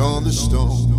on the stone.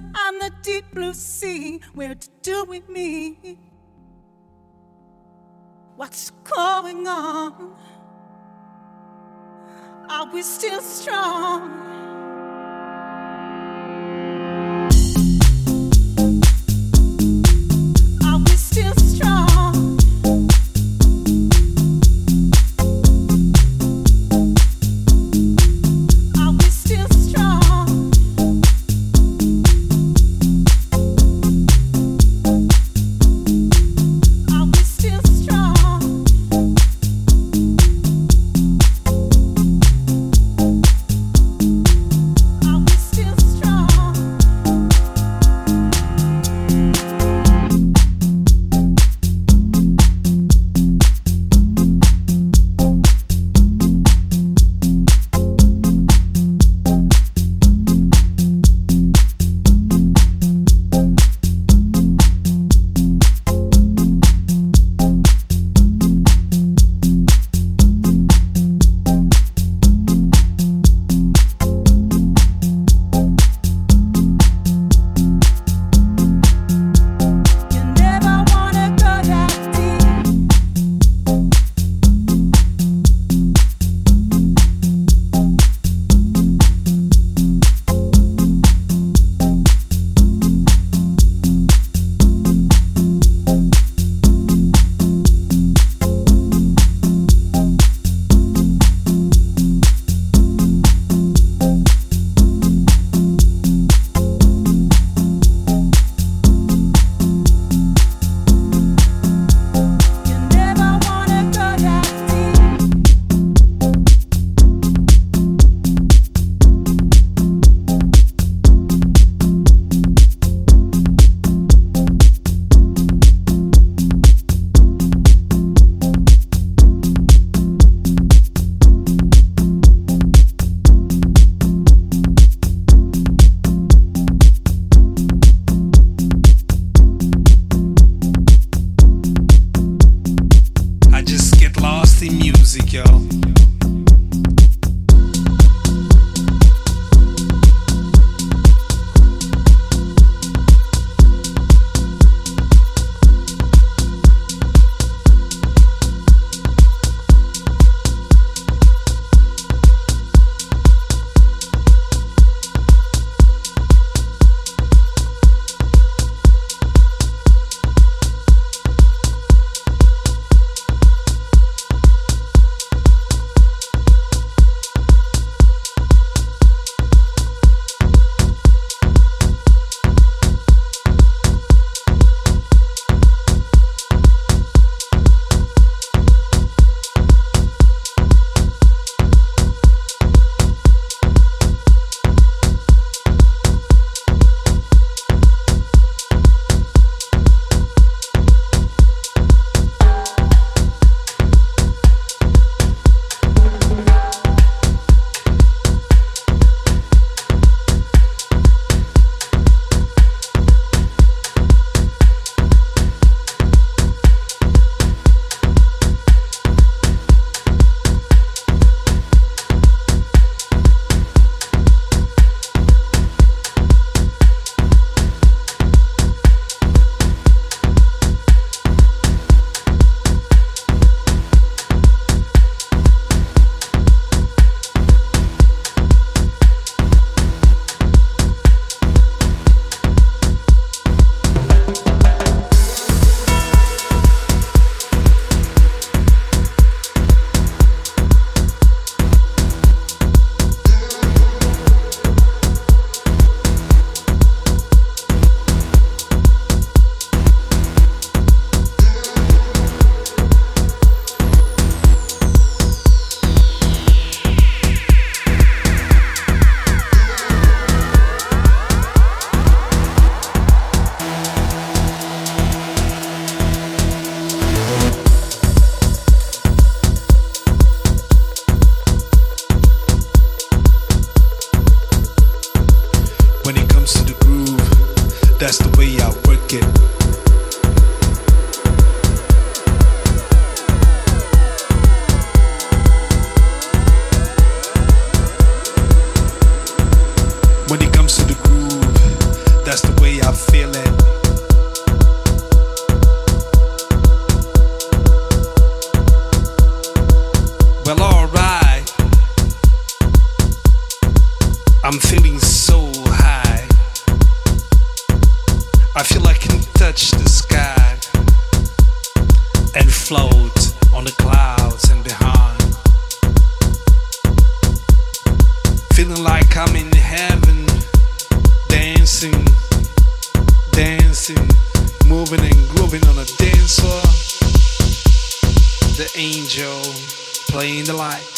Loser. The deep blue sea. Where to do with me? What's going on? Are we still strong? I'm feeling so high. I feel I can touch the sky and float on the clouds and behind. Feeling like I'm in heaven, dancing, dancing, moving and grooving on a dance floor. The angel playing the light.